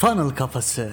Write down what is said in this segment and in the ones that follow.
Funnel Kafası.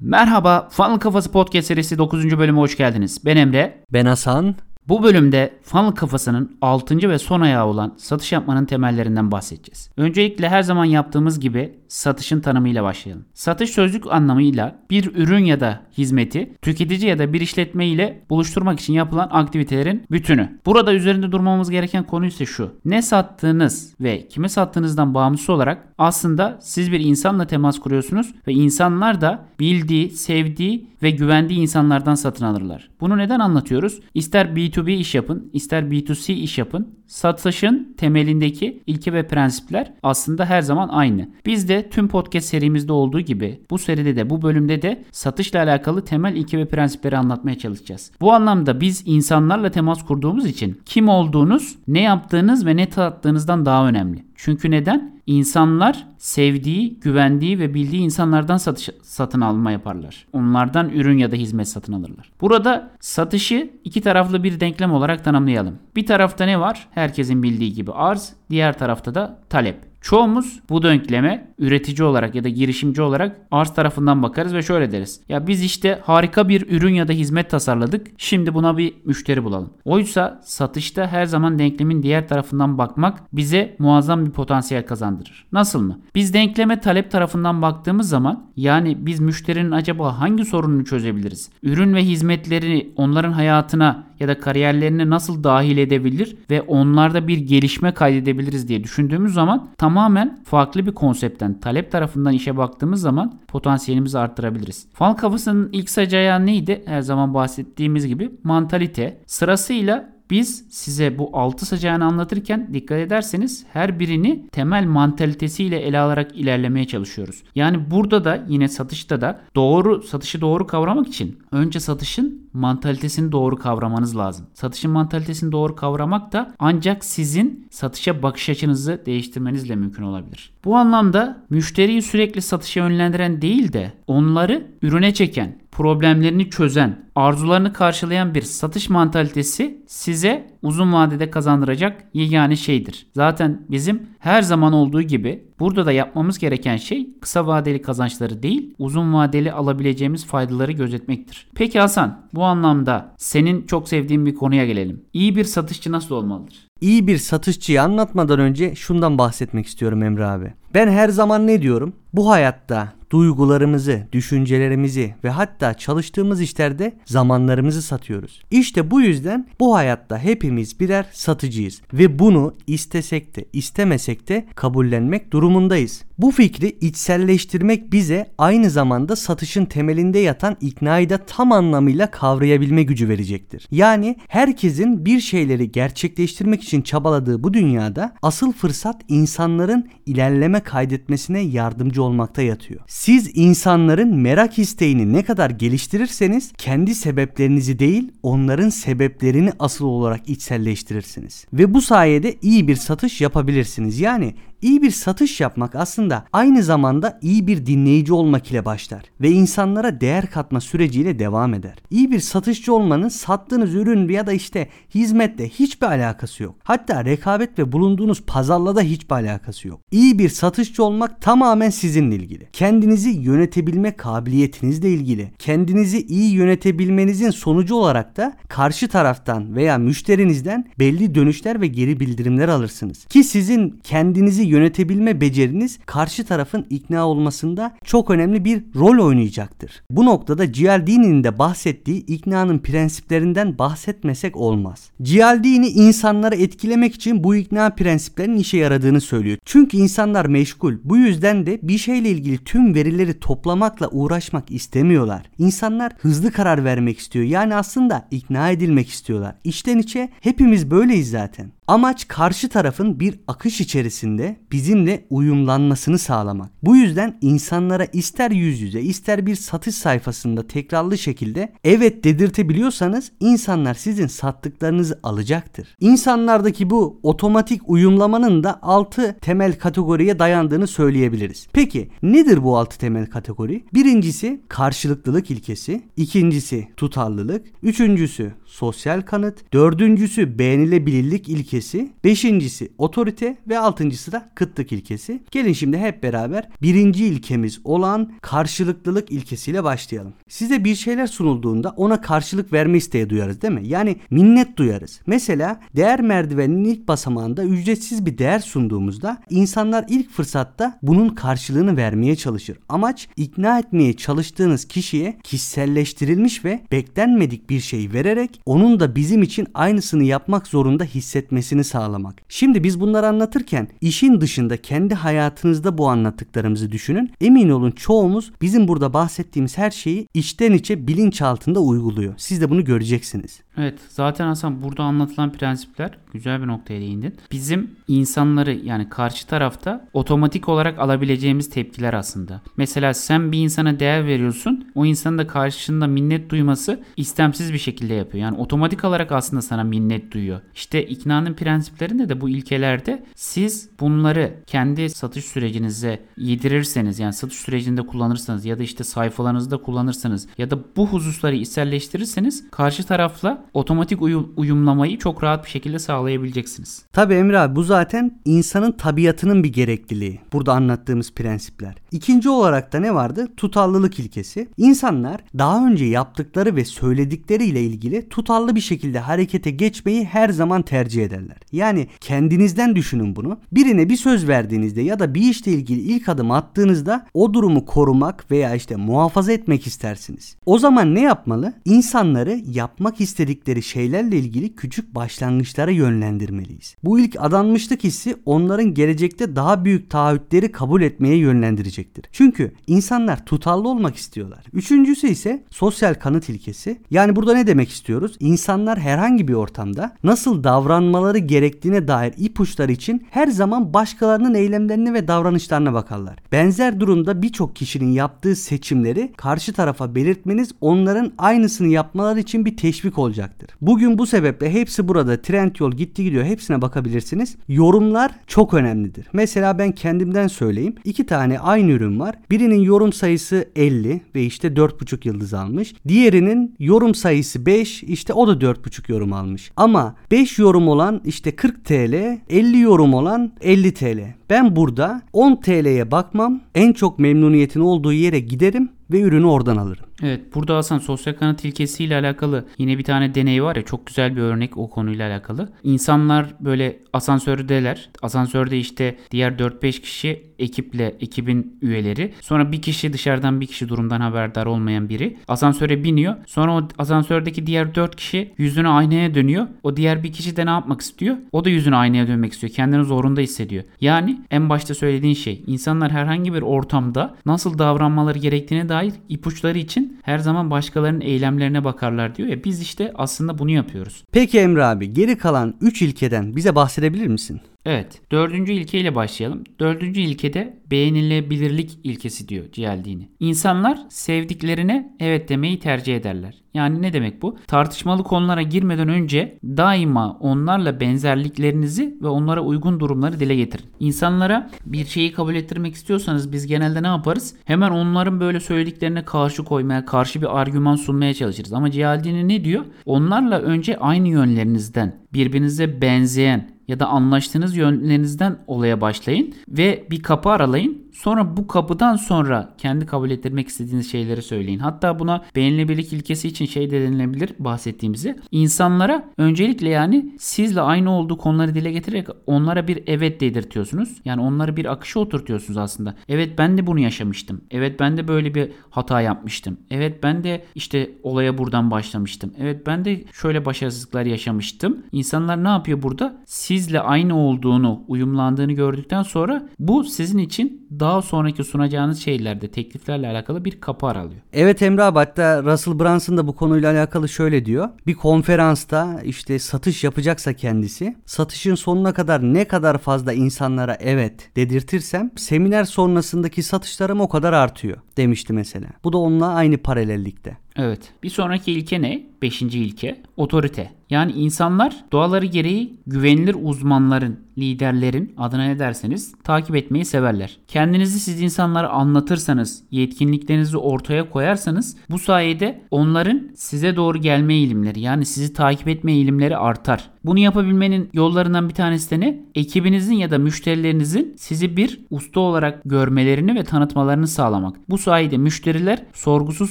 Merhaba, Funnel Kafası Podcast serisi 9. bölüme hoş geldiniz. Ben Emre. Ben Hasan. Bu bölümde funnel kafasının 6. ve son ayağı olan satış yapmanın temellerinden bahsedeceğiz. Öncelikle her zaman yaptığımız gibi satışın tanımıyla başlayalım. Satış sözlük anlamıyla bir ürün ya da hizmeti tüketici ya da bir işletme ile buluşturmak için yapılan aktivitelerin bütünü. Burada üzerinde durmamız gereken konu ise şu. Ne sattığınız ve kime sattığınızdan bağımsız olarak aslında siz bir insanla temas kuruyorsunuz ve insanlar da bildiği, sevdiği ve güvendiği insanlardan satın alırlar. Bunu neden anlatıyoruz? İster B2B iş yapın, ister B2C iş yapın. Satışın temelindeki ilke ve prensipler aslında her zaman aynı. Biz de tüm podcast serimizde olduğu gibi bu seride de bu bölümde de satışla alakalı temel ilke ve prensipleri anlatmaya çalışacağız. Bu anlamda biz insanlarla temas kurduğumuz için kim olduğunuz, ne yaptığınız ve ne tattığınızdan daha önemli. Çünkü neden? İnsanlar sevdiği, güvendiği ve bildiği insanlardan satış, satın alma yaparlar. Onlardan ürün ya da hizmet satın alırlar. Burada satışı iki taraflı bir denklem olarak tanımlayalım. Bir tarafta ne var? Herkesin bildiği gibi arz, diğer tarafta da talep. Çoğumuz bu denkleme üretici olarak ya da girişimci olarak arz tarafından bakarız ve şöyle deriz. Ya biz işte harika bir ürün ya da hizmet tasarladık. Şimdi buna bir müşteri bulalım. Oysa satışta her zaman denklemin diğer tarafından bakmak bize muazzam bir potansiyel kazandırır. Nasıl mı? Biz denkleme talep tarafından baktığımız zaman yani biz müşterinin acaba hangi sorununu çözebiliriz? Ürün ve hizmetleri onların hayatına ya da kariyerlerine nasıl dahil edebilir ve onlarda bir gelişme kaydedebiliriz diye düşündüğümüz zaman tamamen farklı bir konseptten talep tarafından işe baktığımız zaman potansiyelimizi arttırabiliriz. Fal kafasının ilk sacağı neydi? Her zaman bahsettiğimiz gibi mantalite. Sırasıyla biz size bu altı sacağını anlatırken dikkat ederseniz her birini temel mantalitesiyle ele alarak ilerlemeye çalışıyoruz. Yani burada da yine satışta da doğru satışı doğru kavramak için önce satışın mantalitesini doğru kavramanız lazım. Satışın mantalitesini doğru kavramak da ancak sizin satışa bakış açınızı değiştirmenizle mümkün olabilir. Bu anlamda müşteriyi sürekli satışa yönlendiren değil de onları ürüne çeken, problemlerini çözen, arzularını karşılayan bir satış mantalitesi size uzun vadede kazandıracak yegane şeydir. Zaten bizim her zaman olduğu gibi burada da yapmamız gereken şey kısa vadeli kazançları değil, uzun vadeli alabileceğimiz faydaları gözetmektir. Peki Hasan, bu anlamda senin çok sevdiğin bir konuya gelelim. İyi bir satışçı nasıl olmalıdır? İyi bir satışçıyı anlatmadan önce şundan bahsetmek istiyorum Emre abi. Ben her zaman ne diyorum? Bu hayatta duygularımızı, düşüncelerimizi ve hatta çalıştığımız işlerde zamanlarımızı satıyoruz. İşte bu yüzden bu hayatta hepimiz birer satıcıyız ve bunu istesek de istemesek de kabullenmek durumundayız. Bu fikri içselleştirmek bize aynı zamanda satışın temelinde yatan iknayı da tam anlamıyla kavrayabilme gücü verecektir. Yani herkesin bir şeyleri gerçekleştirmek için çabaladığı bu dünyada asıl fırsat insanların ilerleme kaydetmesine yardımcı olmakta yatıyor. Siz insanların merak isteğini ne kadar geliştirirseniz kendi sebeplerinizi değil onların sebeplerini asıl olarak içselleştirirsiniz. Ve bu sayede iyi bir satış yapabilirsiniz. Yani İyi bir satış yapmak aslında aynı zamanda iyi bir dinleyici olmak ile başlar ve insanlara değer katma süreciyle devam eder. İyi bir satışçı olmanın sattığınız ürün ya da işte hizmetle hiçbir alakası yok. Hatta rekabet ve bulunduğunuz pazarla da hiçbir alakası yok. İyi bir satışçı olmak tamamen sizinle ilgili. Kendinizi yönetebilme kabiliyetinizle ilgili. Kendinizi iyi yönetebilmenizin sonucu olarak da karşı taraftan veya müşterinizden belli dönüşler ve geri bildirimler alırsınız. Ki sizin kendinizi yönetebilme beceriniz karşı tarafın ikna olmasında çok önemli bir rol oynayacaktır. Bu noktada Cialdini'nin de bahsettiği iknanın prensiplerinden bahsetmesek olmaz. Cialdini insanları etkilemek için bu ikna prensiplerinin işe yaradığını söylüyor. Çünkü insanlar meşgul. Bu yüzden de bir şeyle ilgili tüm verileri toplamakla uğraşmak istemiyorlar. İnsanlar hızlı karar vermek istiyor. Yani aslında ikna edilmek istiyorlar. İçten içe hepimiz böyleyiz zaten. Amaç karşı tarafın bir akış içerisinde bizimle uyumlanmasını sağlamak. Bu yüzden insanlara ister yüz yüze ister bir satış sayfasında tekrarlı şekilde evet dedirtebiliyorsanız insanlar sizin sattıklarınızı alacaktır. İnsanlardaki bu otomatik uyumlamanın da 6 temel kategoriye dayandığını söyleyebiliriz. Peki nedir bu 6 temel kategori? Birincisi karşılıklılık ilkesi, ikincisi tutarlılık, üçüncüsü sosyal kanıt. Dördüncüsü beğenilebilirlik ilkesi. Beşincisi otorite ve altıncısı da kıtlık ilkesi. Gelin şimdi hep beraber birinci ilkemiz olan karşılıklılık ilkesiyle başlayalım. Size bir şeyler sunulduğunda ona karşılık verme isteği duyarız değil mi? Yani minnet duyarız. Mesela değer merdiveninin ilk basamağında ücretsiz bir değer sunduğumuzda insanlar ilk fırsatta bunun karşılığını vermeye çalışır. Amaç ikna etmeye çalıştığınız kişiye kişiselleştirilmiş ve beklenmedik bir şey vererek onun da bizim için aynısını yapmak zorunda hissetmesini sağlamak. Şimdi biz bunları anlatırken işin dışında kendi hayatınızda bu anlattıklarımızı düşünün. Emin olun çoğumuz bizim burada bahsettiğimiz her şeyi içten içe bilinçaltında uyguluyor. Siz de bunu göreceksiniz. Evet zaten Hasan burada anlatılan prensipler güzel bir noktaya değindin. Bizim insanları yani karşı tarafta otomatik olarak alabileceğimiz tepkiler aslında. Mesela sen bir insana değer veriyorsun o insanın da karşında minnet duyması istemsiz bir şekilde yapıyor. Yani otomatik olarak aslında sana minnet duyuyor. İşte iknanın prensiplerinde de bu ilkelerde siz bunları kendi satış sürecinize yedirirseniz yani satış sürecinde kullanırsanız ya da işte sayfalarınızda kullanırsanız ya da bu hususları içselleştirirseniz karşı tarafla otomatik uyum- uyumlamayı çok rahat bir şekilde sağlayabileceksiniz. Tabi Emre abi bu zaten insanın tabiatının bir gerekliliği. Burada anlattığımız prensipler. İkinci olarak da ne vardı? Tutarlılık ilkesi. İnsanlar daha önce yaptıkları ve söyledikleriyle ilgili tutarlı bir şekilde harekete geçmeyi her zaman tercih ederler. Yani kendinizden düşünün bunu. Birine bir söz verdiğinizde ya da bir işle ilgili ilk adım attığınızda o durumu korumak veya işte muhafaza etmek istersiniz. O zaman ne yapmalı? İnsanları yapmak istedikleri şeylerle ilgili küçük başlangıçlara yönlendirmeliyiz. Bu ilk adanmışlık hissi onların gelecekte daha büyük taahhütleri kabul etmeye yönlendirecektir. Çünkü insanlar tutarlı olmak istiyorlar. Üçüncüsü ise sosyal kanıt ilkesi. Yani burada ne demek istiyoruz? İnsanlar herhangi bir ortamda nasıl davranmaları gerektiğine dair ipuçları için her zaman başkalarının eylemlerine ve davranışlarına bakarlar. Benzer durumda birçok kişinin yaptığı seçimleri karşı tarafa belirtmeniz onların aynısını yapmaları için bir teşvik olacaktır. Bugün bu sebeple hepsi burada Trendyol gitti gidiyor hepsine bakabilirsiniz. Yorumlar çok önemlidir. Mesela ben kendimden söyleyeyim. İki tane aynı ürün var. Birinin yorum sayısı 50 ve işte 4,5 yıldız almış. Diğerinin yorum sayısı 5 işte o da 4,5 yorum almış. Ama 5 yorum olan işte 40 TL, 50 yorum olan 50 TL. Ben burada 10 TL'ye bakmam. En çok memnuniyetin olduğu yere giderim ve ürünü oradan alırım. Evet burada Hasan sosyal kanıt ilkesiyle alakalı yine bir tane deney var ya çok güzel bir örnek o konuyla alakalı. İnsanlar böyle asansördeler. Asansörde işte diğer 4-5 kişi ekiple ekibin üyeleri. Sonra bir kişi dışarıdan bir kişi durumdan haberdar olmayan biri. Asansöre biniyor. Sonra o asansördeki diğer 4 kişi yüzünü aynaya dönüyor. O diğer bir kişi de ne yapmak istiyor? O da yüzünü aynaya dönmek istiyor. Kendini zorunda hissediyor. Yani en başta söylediğin şey insanlar herhangi bir ortamda nasıl davranmaları gerektiğine dair ipuçları için her zaman başkalarının eylemlerine bakarlar diyor ya biz işte aslında bunu yapıyoruz. Peki Emre abi geri kalan 3 ilkeden bize bahsedebilir misin? Evet. Dördüncü ilkeyle başlayalım. Dördüncü ilkede beğenilebilirlik ilkesi diyor Cialdini. İnsanlar sevdiklerine evet demeyi tercih ederler. Yani ne demek bu? Tartışmalı konulara girmeden önce daima onlarla benzerliklerinizi ve onlara uygun durumları dile getirin. İnsanlara bir şeyi kabul ettirmek istiyorsanız biz genelde ne yaparız? Hemen onların böyle söylediklerine karşı koymaya, karşı bir argüman sunmaya çalışırız. Ama Cialdini ne diyor? Onlarla önce aynı yönlerinizden, birbirinize benzeyen, ya da anlaştığınız yönlerinizden olaya başlayın ve bir kapı aralayın. Sonra bu kapıdan sonra kendi kabul ettirmek istediğiniz şeyleri söyleyin. Hatta buna beğenilebilirlik ilkesi için şey de denilebilir bahsettiğimizi. İnsanlara öncelikle yani sizle aynı olduğu konuları dile getirerek onlara bir evet dedirtiyorsunuz. Yani onları bir akışa oturtuyorsunuz aslında. Evet ben de bunu yaşamıştım. Evet ben de böyle bir hata yapmıştım. Evet ben de işte olaya buradan başlamıştım. Evet ben de şöyle başarısızlıklar yaşamıştım. İnsanlar ne yapıyor burada? Sizle aynı olduğunu, uyumlandığını gördükten sonra bu sizin için daha sonraki sunacağınız şeylerde tekliflerle alakalı bir kapı aralıyor. Evet Emre abi hatta Russell Brunson da bu konuyla alakalı şöyle diyor. Bir konferansta işte satış yapacaksa kendisi satışın sonuna kadar ne kadar fazla insanlara evet dedirtirsem seminer sonrasındaki satışlarım o kadar artıyor demişti mesela. Bu da onunla aynı paralellikte. Evet. Bir sonraki ilke ne? Beşinci ilke. Otorite. Yani insanlar doğaları gereği güvenilir uzmanların, liderlerin adına ne derseniz takip etmeyi severler. Kendinizi siz insanlara anlatırsanız, yetkinliklerinizi ortaya koyarsanız bu sayede onların size doğru gelme eğilimleri yani sizi takip etme eğilimleri artar. Bunu yapabilmenin yollarından bir tanesi de ne? Ekibinizin ya da müşterilerinizin sizi bir usta olarak görmelerini ve tanıtmalarını sağlamak. Bu sayede müşteriler sorgusuz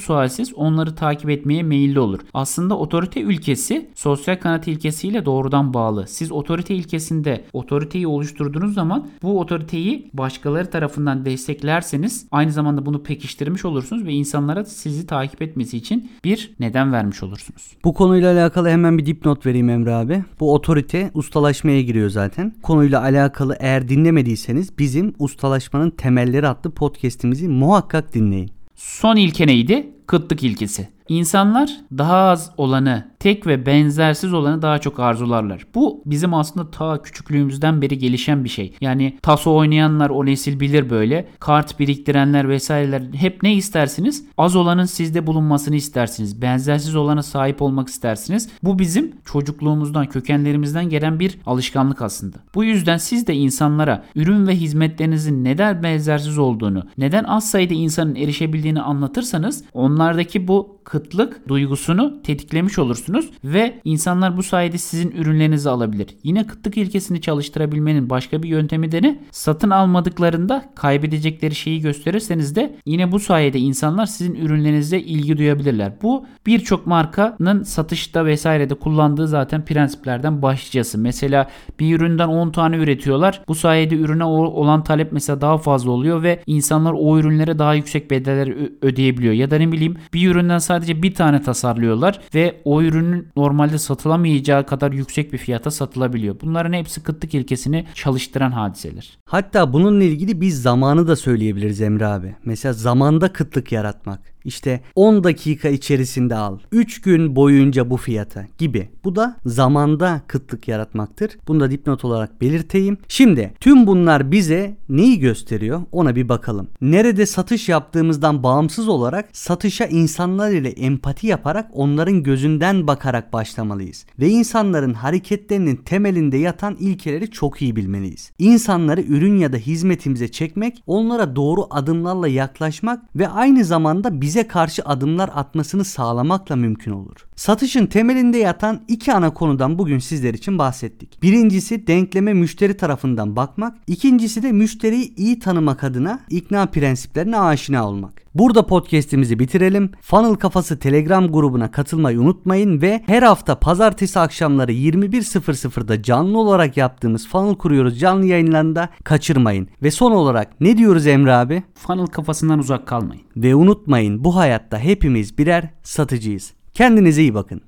sualsiz onları takip etmeye meyilli olur. Aslında otorite ülkesi sosyal kanat ilkesiyle doğrudan bağlı. Siz otorite ilkesinde otoriteyi oluşturduğunuz zaman bu otoriteyi başkaları tarafından desteklerseniz aynı zamanda bunu pekiştirmiş olursunuz ve insanlara sizi takip etmesi için bir neden vermiş olursunuz. Bu konuyla alakalı hemen bir dipnot vereyim Emre abi. Bu otorite ustalaşmaya giriyor zaten. Konuyla alakalı eğer dinlemediyseniz bizim ustalaşmanın temelleri adlı podcast'imizi muhakkak dinleyin. Son ilke neydi? Kıtlık ilkesi. İnsanlar daha az olanı, tek ve benzersiz olanı daha çok arzularlar. Bu bizim aslında ta küçüklüğümüzden beri gelişen bir şey. Yani taso oynayanlar o nesil bilir böyle. Kart biriktirenler vesaireler hep ne istersiniz? Az olanın sizde bulunmasını istersiniz. Benzersiz olana sahip olmak istersiniz. Bu bizim çocukluğumuzdan, kökenlerimizden gelen bir alışkanlık aslında. Bu yüzden siz de insanlara ürün ve hizmetlerinizin neden benzersiz olduğunu, neden az sayıda insanın erişebildiğini anlatırsanız onlardaki bu kıtlık duygusunu tetiklemiş olursunuz ve insanlar bu sayede sizin ürünlerinizi alabilir. Yine kıtlık ilkesini çalıştırabilmenin başka bir yöntemi de ne? Satın almadıklarında kaybedecekleri şeyi gösterirseniz de yine bu sayede insanlar sizin ürünlerinize ilgi duyabilirler. Bu birçok markanın satışta vesairede kullandığı zaten prensiplerden başlıcası. Mesela bir üründen 10 tane üretiyorlar. Bu sayede ürüne olan talep mesela daha fazla oluyor ve insanlar o ürünlere daha yüksek bedeller ödeyebiliyor. Ya da ne bileyim bir üründen sadece bir tane tasarlıyorlar ve o ürünün normalde satılamayacağı kadar yüksek bir fiyata satılabiliyor. Bunların hepsi kıtlık ilkesini çalıştıran hadiseler. Hatta bununla ilgili biz zamanı da söyleyebiliriz Emre abi. Mesela zamanda kıtlık yaratmak. İşte 10 dakika içerisinde al. 3 gün boyunca bu fiyata gibi. Bu da zamanda kıtlık yaratmaktır. Bunu da dipnot olarak belirteyim. Şimdi tüm bunlar bize neyi gösteriyor? Ona bir bakalım. Nerede satış yaptığımızdan bağımsız olarak satışa insanlar ile empati yaparak onların gözünden bakarak başlamalıyız. Ve insanların hareketlerinin temelinde yatan ilkeleri çok iyi bilmeliyiz. İnsanları ürün ya da hizmetimize çekmek, onlara doğru adımlarla yaklaşmak ve aynı zamanda bize karşı adımlar atmasını sağlamakla mümkün olur. Satışın temelinde yatan iki ana konudan bugün sizler için bahsettik. Birincisi denkleme müşteri tarafından bakmak, ikincisi de müşteriyi iyi tanımak adına ikna prensiplerine aşina olmak. Burada podcast'imizi bitirelim. Funnel Kafası Telegram grubuna katılmayı unutmayın ve her hafta pazartesi akşamları 21.00'da canlı olarak yaptığımız Funnel Kuruyoruz canlı yayınlarında kaçırmayın. Ve son olarak ne diyoruz Emre abi? Funnel kafasından uzak kalmayın. Ve unutmayın bu hayatta hepimiz birer satıcıyız. Kendinize iyi bakın.